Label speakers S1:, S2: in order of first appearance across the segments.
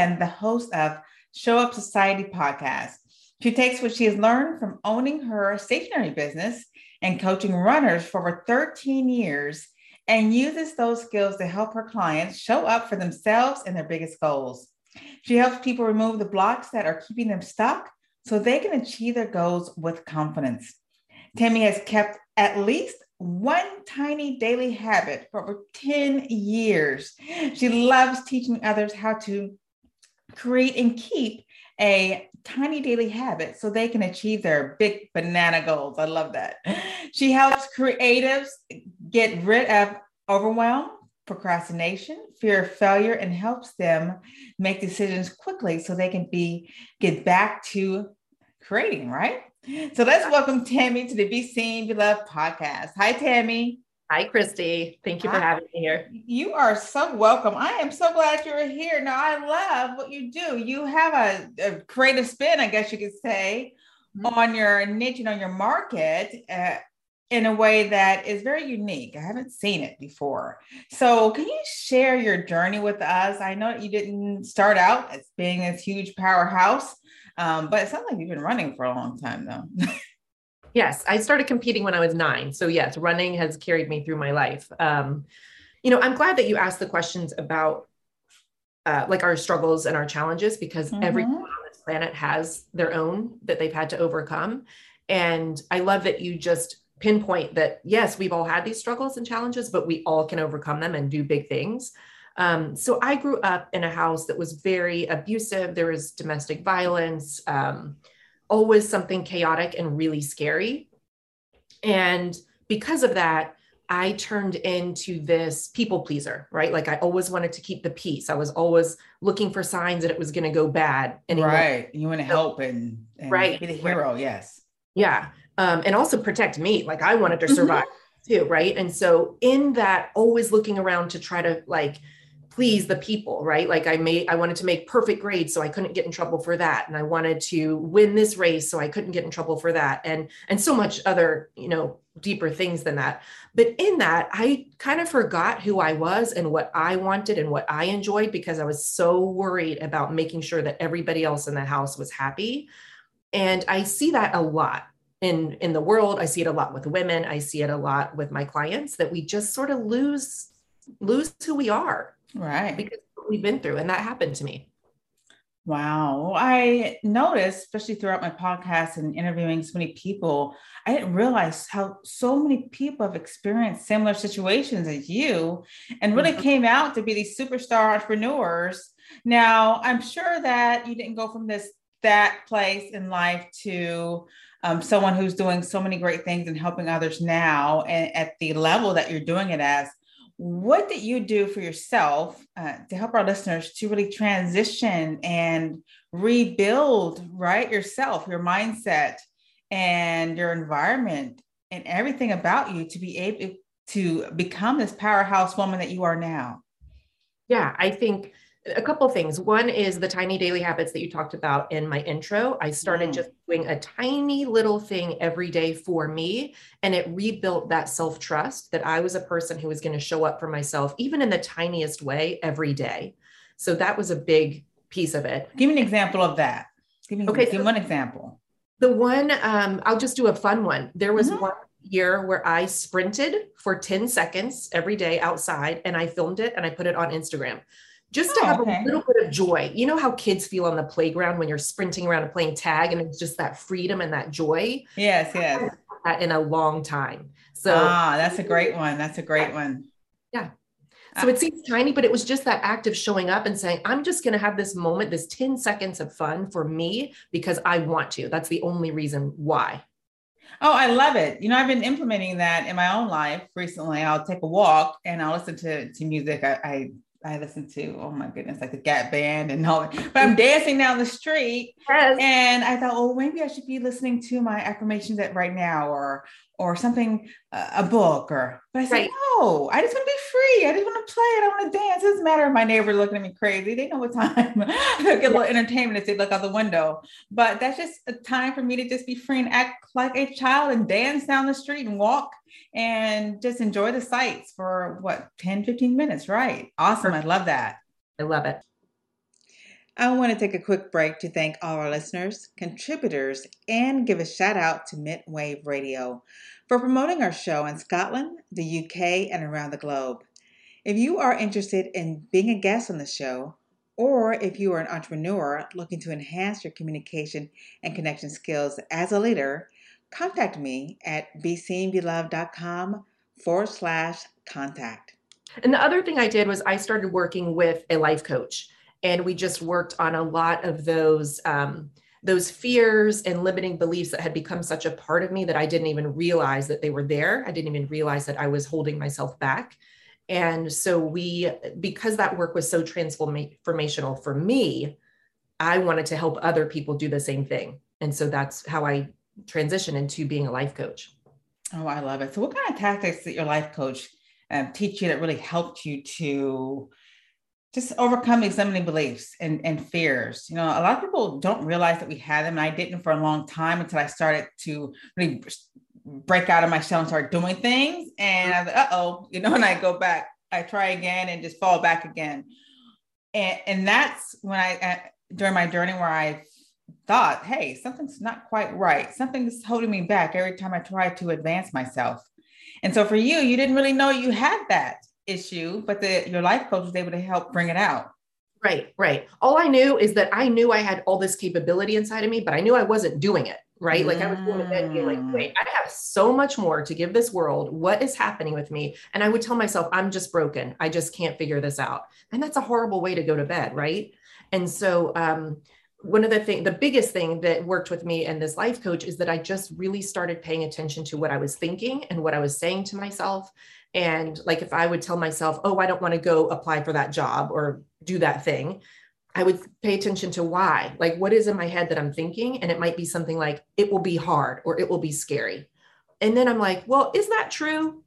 S1: And the host of Show Up Society podcast. She takes what she has learned from owning her stationery business and coaching runners for over 13 years and uses those skills to help her clients show up for themselves and their biggest goals. She helps people remove the blocks that are keeping them stuck so they can achieve their goals with confidence. Tammy has kept at least one tiny daily habit for over 10 years. She loves teaching others how to create and keep a tiny daily habit so they can achieve their big banana goals. I love that. She helps creatives get rid of overwhelm, procrastination, fear of failure, and helps them make decisions quickly so they can be get back to creating, right? So let's welcome Tammy to the Be Seen, Be Loved podcast. Hi, Tammy.
S2: Hi, Christy. Thank you for having me here.
S1: You are so welcome. I am so glad you're here. Now, I love what you do. You have a, a creative spin, I guess you could say, mm-hmm. on your niche and on your market. Uh, in a way that is very unique. I haven't seen it before. So, can you share your journey with us? I know you didn't start out as being this huge powerhouse, um, but it sounds like you've been running for a long time, though.
S2: Yes, I started competing when I was nine. So, yes, running has carried me through my life. Um, you know, I'm glad that you asked the questions about uh, like our struggles and our challenges because mm-hmm. everyone on this planet has their own that they've had to overcome. And I love that you just pinpoint that, yes, we've all had these struggles and challenges, but we all can overcome them and do big things. Um, so I grew up in a house that was very abusive. There was domestic violence. Um, always something chaotic and really scary. And because of that, I turned into this people pleaser, right? Like I always wanted to keep the peace. I was always looking for signs that it was going to go bad.
S1: And right, you want to help and, and
S2: right,
S1: be the hero. Yes,
S2: yeah, um, and also protect me. Like I wanted to mm-hmm. survive mm-hmm. too, right? And so in that, always looking around to try to like please the people right? Like i made i wanted to make perfect grades so i couldn't get in trouble for that and i wanted to win this race so i couldn't get in trouble for that and and so much other you know deeper things than that. But in that i kind of forgot who i was and what i wanted and what i enjoyed because i was so worried about making sure that everybody else in the house was happy and i see that a lot in in the world. I see it a lot with women. I see it a lot with my clients that we just sort of lose lose who we are
S1: Right.
S2: Because we've been through, and that happened to me.
S1: Wow. I noticed, especially throughout my podcast and interviewing so many people, I didn't realize how so many people have experienced similar situations as you and really mm-hmm. came out to be these superstar entrepreneurs. Now, I'm sure that you didn't go from this that place in life to um, someone who's doing so many great things and helping others now and at the level that you're doing it as what did you do for yourself uh, to help our listeners to really transition and rebuild right yourself your mindset and your environment and everything about you to be able to become this powerhouse woman that you are now?
S2: Yeah i think a couple things. One is the tiny daily habits that you talked about in my intro. I started mm. just doing a tiny little thing every day for me, and it rebuilt that self trust that I was a person who was going to show up for myself, even in the tiniest way, every day. So that was a big piece of it.
S1: Give me an example of that. Give me, okay, give so one example.
S2: The one, um, I'll just do a fun one. There was mm-hmm. one year where I sprinted for 10 seconds every day outside and I filmed it and I put it on Instagram just to oh, have okay. a little bit of joy. You know how kids feel on the playground when you're sprinting around and playing tag, and it's just that freedom and that joy.
S1: Yes, yes.
S2: That in a long time. So
S1: ah, that's a great one. That's a great one.
S2: Yeah. So it seems tiny, but it was just that act of showing up and saying, I'm just going to have this moment, this 10 seconds of fun for me because I want to. That's the only reason why.
S1: Oh, I love it. You know, I've been implementing that in my own life recently. I'll take a walk and I'll listen to, to music. I, I I listen to, oh my goodness, like the Gap Band and all that. But I'm dancing down the street. Yes. And I thought, well, maybe I should be listening to my affirmations at right now or or something, uh, a book or but I said, right. no, I just want to be free. I just want to play. I don't want to dance. It doesn't matter if my neighbors looking at me crazy. They know what time get a little entertainment as they look out the window. But that's just a time for me to just be free and act like a child and dance down the street and walk and just enjoy the sights for what 10 15 minutes right awesome i love that
S2: i love it
S1: I want to take a quick break to thank all our listeners, contributors, and give a shout out to Midwave Radio for promoting our show in Scotland, the UK, and around the globe. If you are interested in being a guest on the show, or if you are an entrepreneur looking to enhance your communication and connection skills as a leader, contact me at beseenbeloved.com forward slash contact.
S2: And the other thing I did was I started working with a life coach, and we just worked on a lot of those. Um, those fears and limiting beliefs that had become such a part of me that I didn't even realize that they were there. I didn't even realize that I was holding myself back. And so we, because that work was so transformational for me, I wanted to help other people do the same thing. And so that's how I transition into being a life coach.
S1: Oh, I love it. So, what kind of tactics did your life coach um, teach you that really helped you to just overcome these limiting beliefs and, and fears? You know, a lot of people don't realize that we had them, and I didn't for a long time until I started to really break out of my shell and start doing things. And I was like, oh, you know, and I go back, I try again and just fall back again. And, and that's when I, uh, during my journey where I thought, hey, something's not quite right. Something's holding me back every time I try to advance myself. And so for you, you didn't really know you had that issue, but the, your life coach was able to help bring it out.
S2: Right, right. All I knew is that I knew I had all this capability inside of me, but I knew I wasn't doing it. Right. Like I was going to bed being like, mm. wait, I have so much more to give this world. What is happening with me? And I would tell myself, I'm just broken. I just can't figure this out. And that's a horrible way to go to bed. Right. And so, um, one of the thing the biggest thing that worked with me and this life coach is that i just really started paying attention to what i was thinking and what i was saying to myself and like if i would tell myself oh i don't want to go apply for that job or do that thing i would pay attention to why like what is in my head that i'm thinking and it might be something like it will be hard or it will be scary and then i'm like well is that true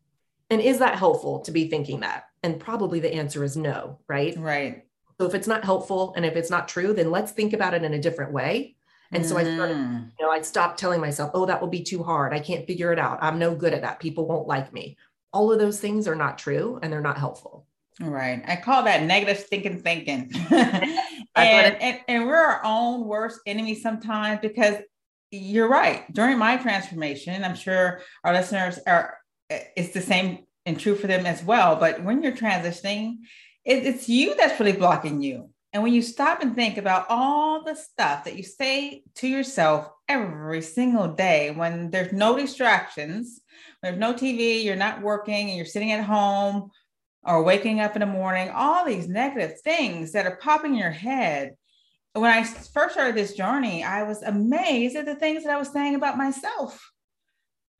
S2: and is that helpful to be thinking that and probably the answer is no right
S1: right
S2: so if it's not helpful and if it's not true, then let's think about it in a different way. And so I started, mm. you know, I stopped telling myself, oh, that will be too hard. I can't figure it out. I'm no good at that. People won't like me. All of those things are not true and they're not helpful.
S1: Right. I call that negative thinking thinking. and, and, and we're our own worst enemy sometimes because you're right. During my transformation, I'm sure our listeners are, it's the same and true for them as well. But when you're transitioning, it, it's you that's really blocking you. And when you stop and think about all the stuff that you say to yourself every single day, when there's no distractions, there's no TV, you're not working, and you're sitting at home or waking up in the morning, all these negative things that are popping in your head. When I first started this journey, I was amazed at the things that I was saying about myself.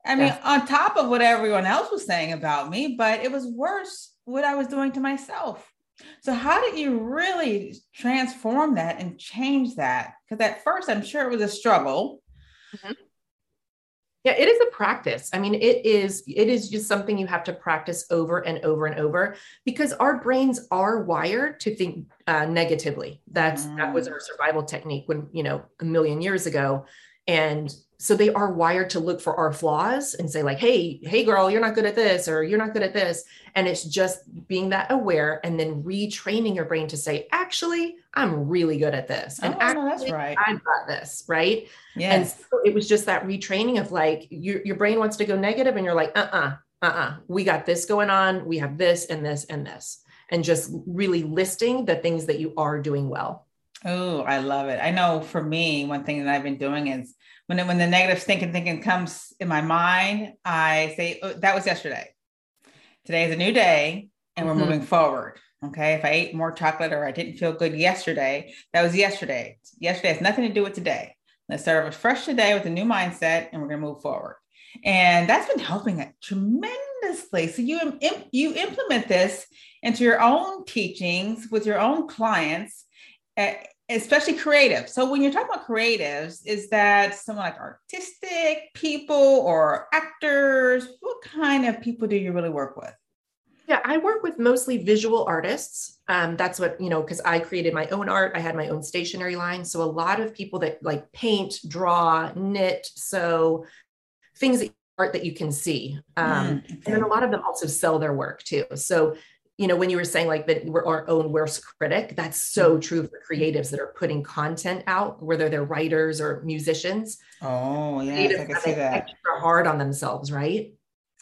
S1: I mean, yeah. on top of what everyone else was saying about me, but it was worse what I was doing to myself. So, how did you really transform that and change that? Because at first, I'm sure it was a struggle. Mm-hmm.
S2: Yeah, it is a practice. I mean, it is it is just something you have to practice over and over and over because our brains are wired to think uh, negatively. That's mm. that was mm. our survival technique when you know a million years ago, and so they are wired to look for our flaws and say like hey hey girl you're not good at this or you're not good at this. And it's just being that aware and then retraining your brain to say actually i'm really good at this and
S1: oh, actually, that's right.
S2: I've got this right? Yes. and so it was just that retraining of like your, your brain wants to go negative and you're like uh-uh uh-uh we got this going on we have this and this and this. And just really listing the things that you are doing well
S1: Oh, I love it. I know for me, one thing that I've been doing is when when the negative thinking thinking comes in my mind, I say oh, that was yesterday. Today is a new day, and we're mm-hmm. moving forward. Okay. If I ate more chocolate or I didn't feel good yesterday, that was yesterday. Yesterday has nothing to do with today. Let's start off fresh today with a new mindset, and we're going to move forward. And that's been helping it tremendously. So you you implement this into your own teachings with your own clients, especially creative. So when you're talking about creatives, is that someone like artistic people or actors? What kind of people do you really work with?
S2: Yeah, I work with mostly visual artists. Um, that's what, you know, because I created my own art. I had my own stationery line. So a lot of people that like paint, draw, knit, sew, things that art that you can see. Um, mm, okay. And then a lot of them also sell their work too. So, you know, when you were saying like that we're our own worst critic, that's so mm. true for creatives that are putting content out, whether they're writers or musicians.
S1: Oh, yeah, I can see that.
S2: Extra hard on themselves, right?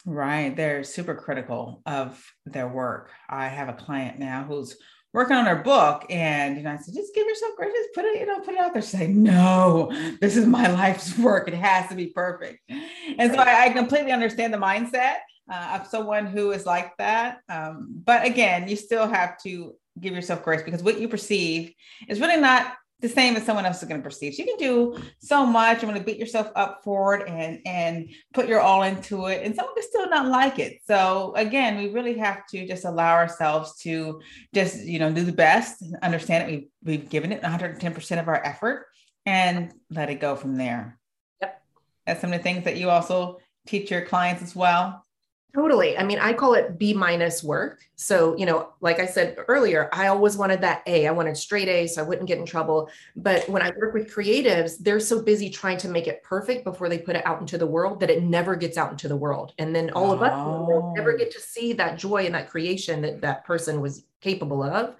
S1: Right. They're super critical of their work. I have a client now who's working on her book and you know I said, just give yourself grace, just put it, you know, put it out there. Say, no, this is my life's work. It has to be perfect. And so I, I completely understand the mindset uh, of someone who is like that. Um, but again, you still have to give yourself grace because what you perceive is really not the same as someone else is going to perceive. So you can do so much. You want to beat yourself up for it and and put your all into it, and someone can still not like it. So again, we really have to just allow ourselves to just you know do the best, understand it. We we've given it 110 percent of our effort, and let it go from there.
S2: Yep,
S1: that's some of the things that you also teach your clients as well.
S2: Totally. I mean, I call it B minus work. So, you know, like I said earlier, I always wanted that A. I wanted straight A so I wouldn't get in trouble. But when I work with creatives, they're so busy trying to make it perfect before they put it out into the world that it never gets out into the world. And then all oh. of us never get oh. to see that joy and that creation that that person was capable of.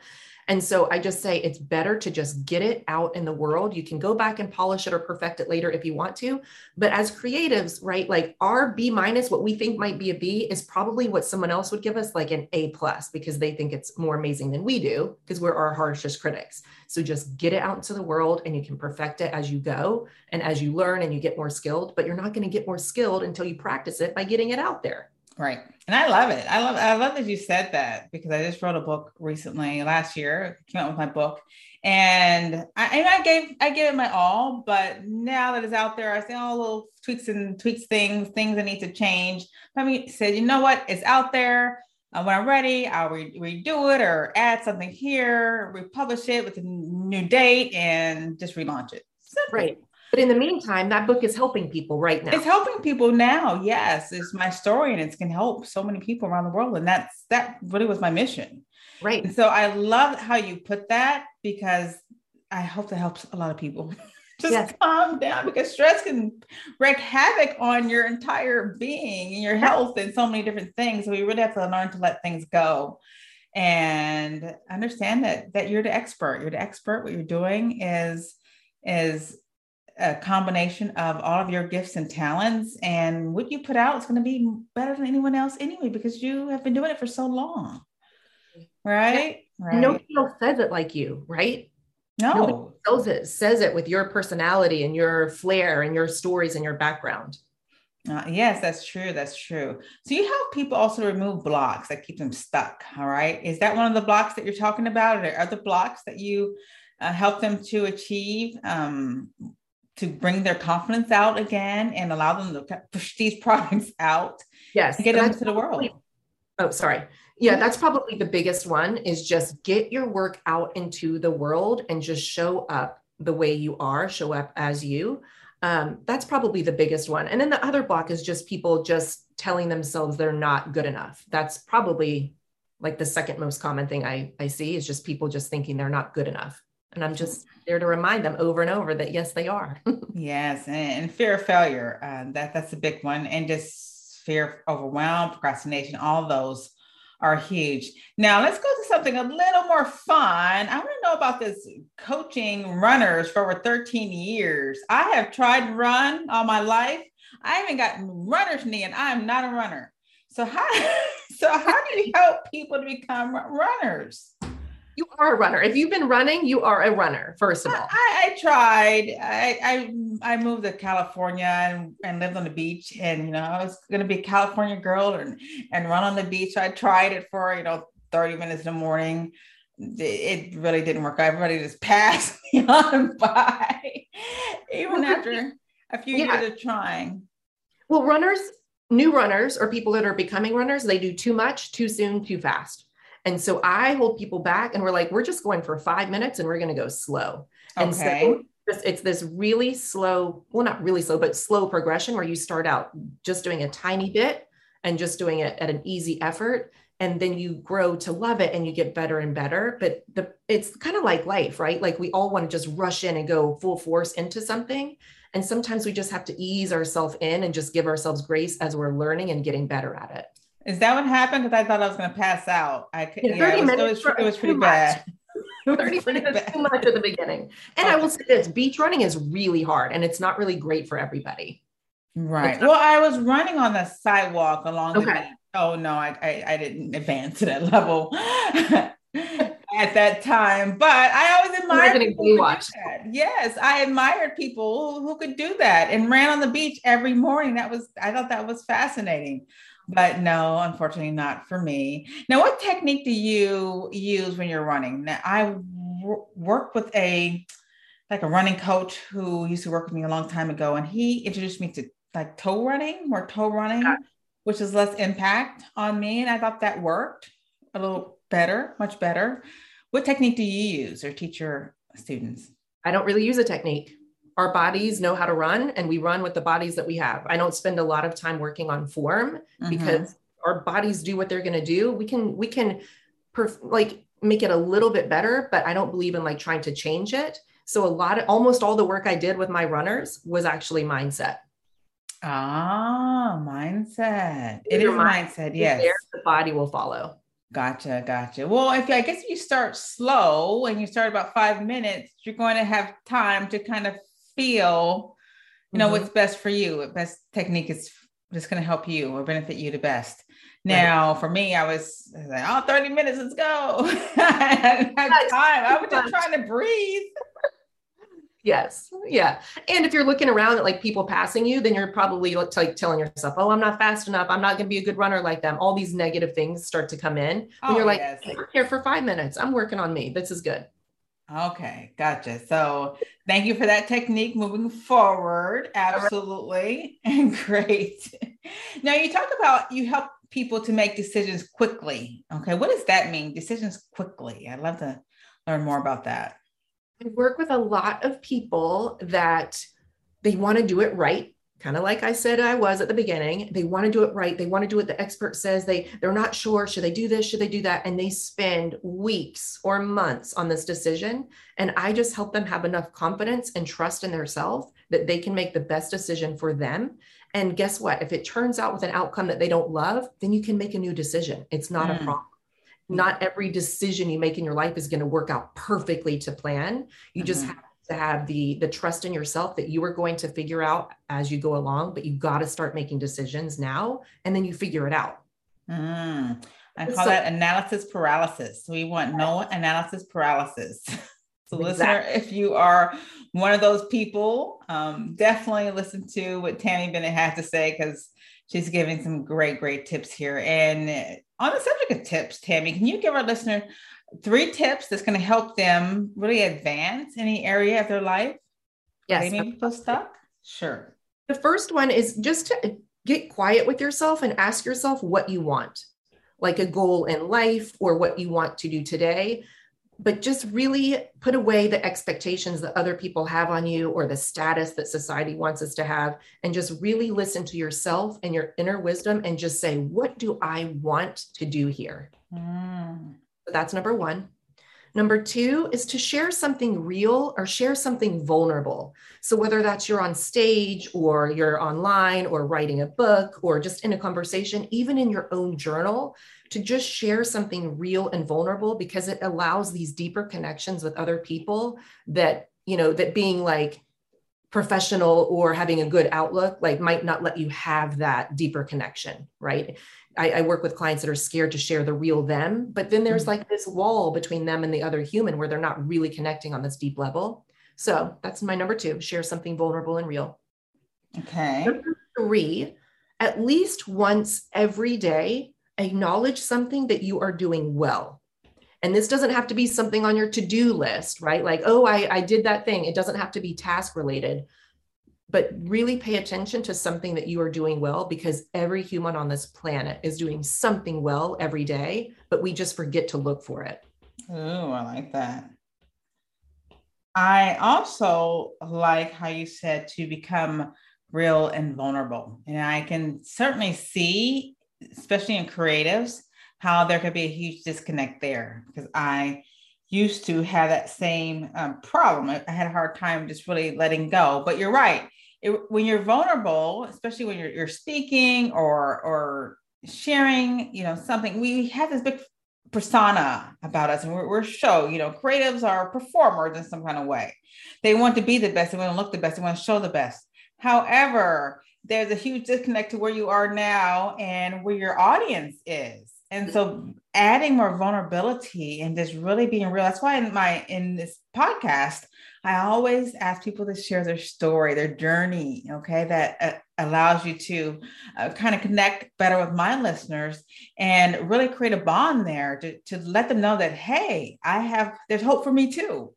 S2: And so I just say it's better to just get it out in the world. You can go back and polish it or perfect it later if you want to. But as creatives, right, like our B minus, what we think might be a B, is probably what someone else would give us like an A plus because they think it's more amazing than we do because we're our harshest critics. So just get it out into the world and you can perfect it as you go and as you learn and you get more skilled. But you're not going to get more skilled until you practice it by getting it out there.
S1: Right. And I love it. I love I love that you said that because I just wrote a book recently last year, came out with my book. And I, and I gave I gave it my all, but now that it's out there, I see all little tweaks and tweaks things, things that need to change. I mean, said, you know what? It's out there. Uh, when I'm ready, I'll re- redo it or add something here, republish it with a new date, and just relaunch it.
S2: Simple. Right. But in the meantime, that book is helping people right now.
S1: It's helping people now. Yes, it's my story and it's can help so many people around the world. And that's that really was my mission.
S2: Right.
S1: And so I love how you put that because I hope that helps a lot of people. Just yes. calm down because stress can wreak havoc on your entire being and your health and so many different things. So we really have to learn to let things go and understand that that you're the expert. You're the expert. What you're doing is is a combination of all of your gifts and talents and what you put out is going to be better than anyone else anyway because you have been doing it for so long right,
S2: right. nobody else says it like you right
S1: no nobody
S2: says it says it with your personality and your flair and your stories and your background
S1: uh, yes, that's true. That's true. So you help people also remove blocks that keep them stuck. All right. Is that one of the blocks that you're talking about? or Are there other blocks that you uh, help them to achieve? Um, to bring their confidence out again and allow them to push these products out.
S2: Yes.
S1: get them into the world.
S2: Oh, sorry. Yeah, that's probably the biggest one is just get your work out into the world and just show up the way you are, show up as you. Um, that's probably the biggest one. And then the other block is just people just telling themselves they're not good enough. That's probably like the second most common thing I, I see is just people just thinking they're not good enough. And I'm just there to remind them over and over that yes, they are.
S1: yes, and, fear of failure. Uh, that that's a big one, and just fear of overwhelm, procrastination. All those are huge. Now let's go to something a little more fun. I want to know about this coaching runners for over 13 years. I have tried to run all my life. I haven't gotten runner's knee, and I am not a runner. So how so how do you help people to become runners?
S2: You are a runner. If you've been running, you are a runner, first of all.
S1: I, I tried. I, I I moved to California and, and lived on the beach. And you know, I was gonna be a California girl and, and run on the beach. I tried it for, you know, 30 minutes in the morning. It really didn't work. Everybody just passed me on by, even after a few yeah. years of trying.
S2: Well, runners, new runners, or people that are becoming runners, they do too much, too soon, too fast And so I hold people back and we're like, we're just going for five minutes and we're going to go slow.
S1: Okay.
S2: And so it's this really slow, well, not really slow, but slow progression where you start out just doing a tiny bit and just doing it at an easy effort. And then you grow to love it and you get better and better. But the it's kind of like life, right? Like we all want to just rush in and go full force into something. And sometimes we just have to ease ourselves in and just give ourselves grace as we're learning and getting better at it.
S1: Is that what happened? Because I thought I was going to pass out. I could,
S2: yeah,
S1: yeah,
S2: it was,
S1: it was, it was pretty bad. 30
S2: minutes too much at the beginning. And okay. I will say this beach running is really hard and it's not really great for everybody.
S1: Right. Well, I was running on the sidewalk along okay. the beach. Oh no, I, I, I didn't advance to that level at that time. But I always admired. Yes, I admired people who could do that and ran on the beach every morning. That was I thought that was fascinating but no, unfortunately, not for me. Now, what technique do you use when you're running? Now, I w- work with a like a running coach who used to work with me a long time ago, and he introduced me to like toe running, more toe running, yeah. which is less impact on me, and I thought that worked a little better, much better. What technique do you use or teach your students?
S2: I don't really use a technique our bodies know how to run and we run with the bodies that we have. I don't spend a lot of time working on form mm-hmm. because our bodies do what they're going to do. We can we can perf- like make it a little bit better, but I don't believe in like trying to change it. So a lot of almost all the work I did with my runners was actually mindset.
S1: Ah, mindset. It is mindset. Yes. There,
S2: the body will follow.
S1: Gotcha, gotcha. Well, if I guess if you start slow and you start about five minutes, you're going to have time to kind of feel, you know, mm-hmm. what's best for you. What best technique is just going to help you or benefit you the best. Now, right. for me, I was, like, oh, 30 minutes, let's go. I had time. I was just trying to breathe.
S2: Yes. Yeah. And if you're looking around at like people passing you, then you're probably like telling yourself, oh, I'm not fast enough. I'm not going to be a good runner like them. All these negative things start to come in when oh, you're like, yes. hey, here for five minutes. I'm working on me. This is good.
S1: Okay, gotcha. So thank you for that technique moving forward. Absolutely. And great. Now you talk about you help people to make decisions quickly. Okay, what does that mean? Decisions quickly. I'd love to learn more about that.
S2: I work with a lot of people that they want to do it right kind of like I said I was at the beginning. They want to do it right. They want to do what the expert says. They they're not sure should they do this, should they do that and they spend weeks or months on this decision and I just help them have enough confidence and trust in themselves that they can make the best decision for them. And guess what? If it turns out with an outcome that they don't love, then you can make a new decision. It's not mm. a problem not every decision you make in your life is going to work out perfectly to plan. You mm-hmm. just have to have the the trust in yourself that you are going to figure out as you go along but you got to start making decisions now and then you figure it out.
S1: Mm, i call so, that analysis paralysis. We want no analysis paralysis. So exactly. listener if you are one of those people um, definitely listen to what tammy bennett has to say because she's giving some great great tips here. And on the subject of tips tammy can you give our listener three tips that's going to help them really advance any area of their life?
S2: Yes.
S1: They may feel stuck? Sure.
S2: The first one is just to get quiet with yourself and ask yourself what you want, like a goal in life or what you want to do today. But just really put away the expectations that other people have on you or the status that society wants us to have, and just really listen to yourself and your inner wisdom and just say, What do I want to do here? Mm. So that's number one. Number two is to share something real or share something vulnerable. So, whether that's you're on stage or you're online or writing a book or just in a conversation, even in your own journal, to just share something real and vulnerable because it allows these deeper connections with other people that, you know, that being like, professional or having a good outlook like might not let you have that deeper connection right I, I, work with clients that are scared to share the real them, but then there's mm. like this wall between them and the other human where they're not really connecting on this deep level. So that's my number two share something vulnerable and real.
S1: Okay.
S2: Number three, at least once every day, acknowledge something that you are doing well. And this doesn't have to be something on your to do list, right? Like, oh, I, I did that thing. It doesn't have to be task related but really pay attention to something that you are doing well because every human on this planet is doing something well every day, but we just forget to look for it.
S1: Oh, I like that. I also like how you said to become real and vulnerable. And I can certainly see, especially in creatives, how there could be a huge disconnect there because I used to have that same um, problem. I, I, had a hard time just really letting go. But you're right. It, when you're vulnerable, especially when you're, you're speaking or or sharing, you know, something, we have this big persona about us and we're, we're show you know creatives are performers in some kind of way. They want to be the best they want to look the best they want to show the best. However there's a huge disconnect to where you are now and where your audience is and so adding more vulnerability and just really being real that's why in my in this podcast i always ask people to share their story their journey okay that uh, allows you to uh, kind of connect better with my listeners and really create a bond there to, to let them know that hey i have there's hope for me too.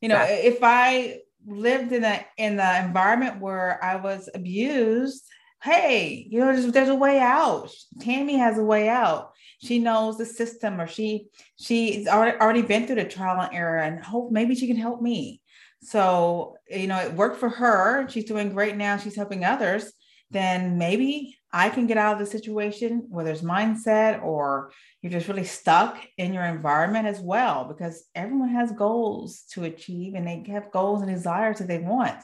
S1: You know yeah. if i lived in a in the environment where i was abused hey you know there's, there's a way out. Tammy has a way out she knows the system or she she's already, already been through the trial and error and hope maybe she can help me so, you know, it worked for her. She's doing great now. She's helping others. Then maybe I can get out of the situation, whether it's mindset or you're just really stuck in your environment as well, because everyone has goals to achieve and they have goals and desires that they want.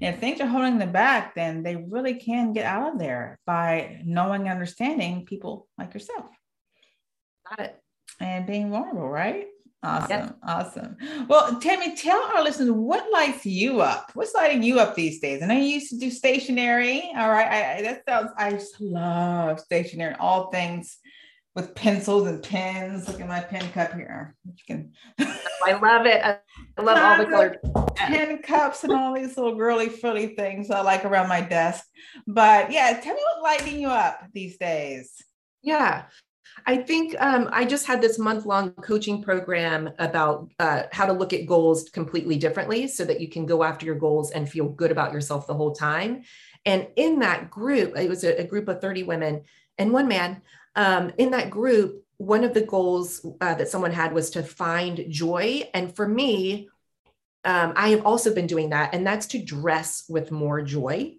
S1: And if things are holding them back, then they really can get out of there by knowing and understanding people like yourself.
S2: Got it.
S1: And being vulnerable, right? Awesome. Yep. Awesome. Well, Tammy, tell our listeners what lights you up. What's lighting you up these days? And I know you used to do stationery. All right. I, I that sounds, I just love stationery, all things with pencils and pens. Look at my pen cup here. You can
S2: I love it. I love all the colors.
S1: Pen cups and all these little girly frilly things I like around my desk. But yeah, tell me what lighting you up these days.
S2: Yeah. I think um, I just had this month long coaching program about uh, how to look at goals completely differently so that you can go after your goals and feel good about yourself the whole time. And in that group, it was a, a group of 30 women and one man. Um, in that group, one of the goals uh, that someone had was to find joy. And for me, um, I have also been doing that, and that's to dress with more joy.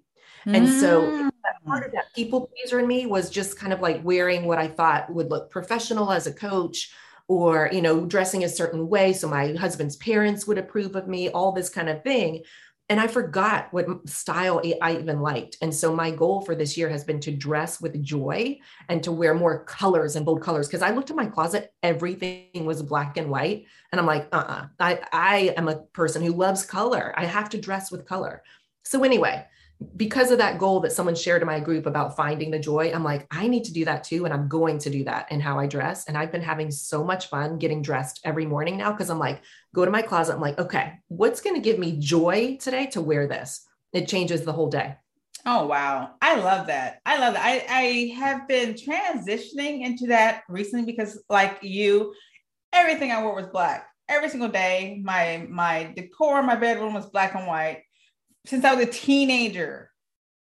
S2: And so mm. Part of that people pleaser in me was just kind of like wearing what I thought would look professional as a coach or, you know, dressing a certain way. So my husband's parents would approve of me, all this kind of thing. And I forgot what style I even liked. And so my goal for this year has been to dress with joy and to wear more colors and bold colors. Cause I looked at my closet, everything was black and white. And I'm like, uh uh-uh. uh I, I am a person who loves color. I have to dress with color. So anyway, because of that goal that someone shared in my group about finding the joy, I'm like, I need to do that too. And I'm going to do that in how I dress. And I've been having so much fun getting dressed every morning now because I'm like, go to my closet. I'm like, okay, what's going to give me joy today to wear this? It changes the whole day.
S1: Oh wow. I love that. I love that. I, I have been transitioning into that recently because like you, everything I wore was black. Every single day. My my decor my bedroom was black and white since I was a teenager.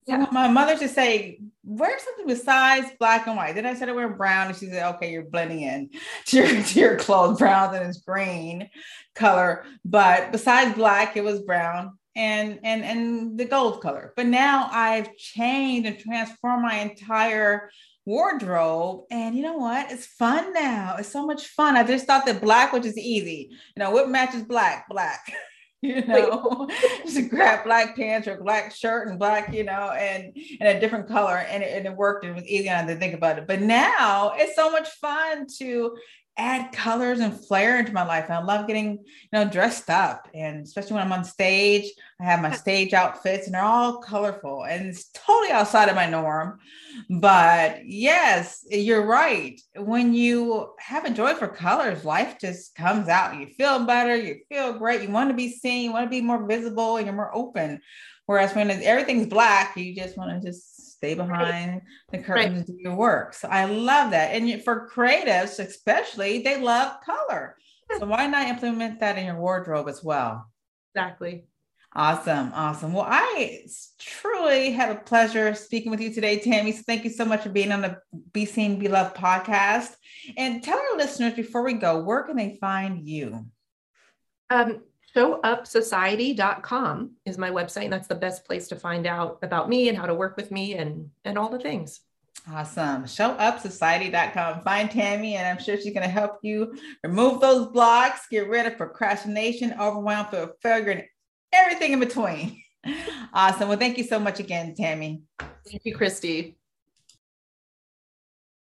S1: Yeah. my mother should say, wear something besides black and white. Then I started wearing brown, and she said, okay, you're blending in to your, to your clothes, brown and it's green color. But besides black, it was brown and and and the gold color. But now I've changed and transformed my entire wardrobe. And you know what? It's fun now. It's so much fun. I just thought that black which is easy. You know, what matches black? Black. you know, just grab black pants or black shirt and black, you know, and and a different color, and it, and it worked. It was easy enough to think about it. But now it's so much fun to add colors and flair into my life. And I love getting, you know, dressed up. And especially when I'm on stage, I have my stage outfits and they're all colorful and it's totally outside of my norm. But yes, you're right. When you have a joy for colors, life just comes out. You feel better, you feel great, you want to be seen, you want to be more visible, and you're more open. Whereas when everything's black, you just want to just stay behind right. the curtains right. do your work. So I love that. And for creatives, especially, they love color. So why not implement that in your wardrobe as well?
S2: Exactly.
S1: Awesome. Awesome. Well, I truly had a pleasure speaking with you today, Tammy. So thank you so much for being on the Be Seen, Be Loved podcast. And tell our listeners before we go, where can they find you?
S2: Um, showupsociety.com is my website. And that's the best place to find out about me and how to work with me and, and all the things.
S1: Awesome. Showupsociety.com. Find Tammy, and I'm sure she's going to help you remove those blocks, get rid of procrastination, overwhelm, failure, and everything in between. Awesome. Well, thank you so much again, Tammy.
S2: Thank you, Christy.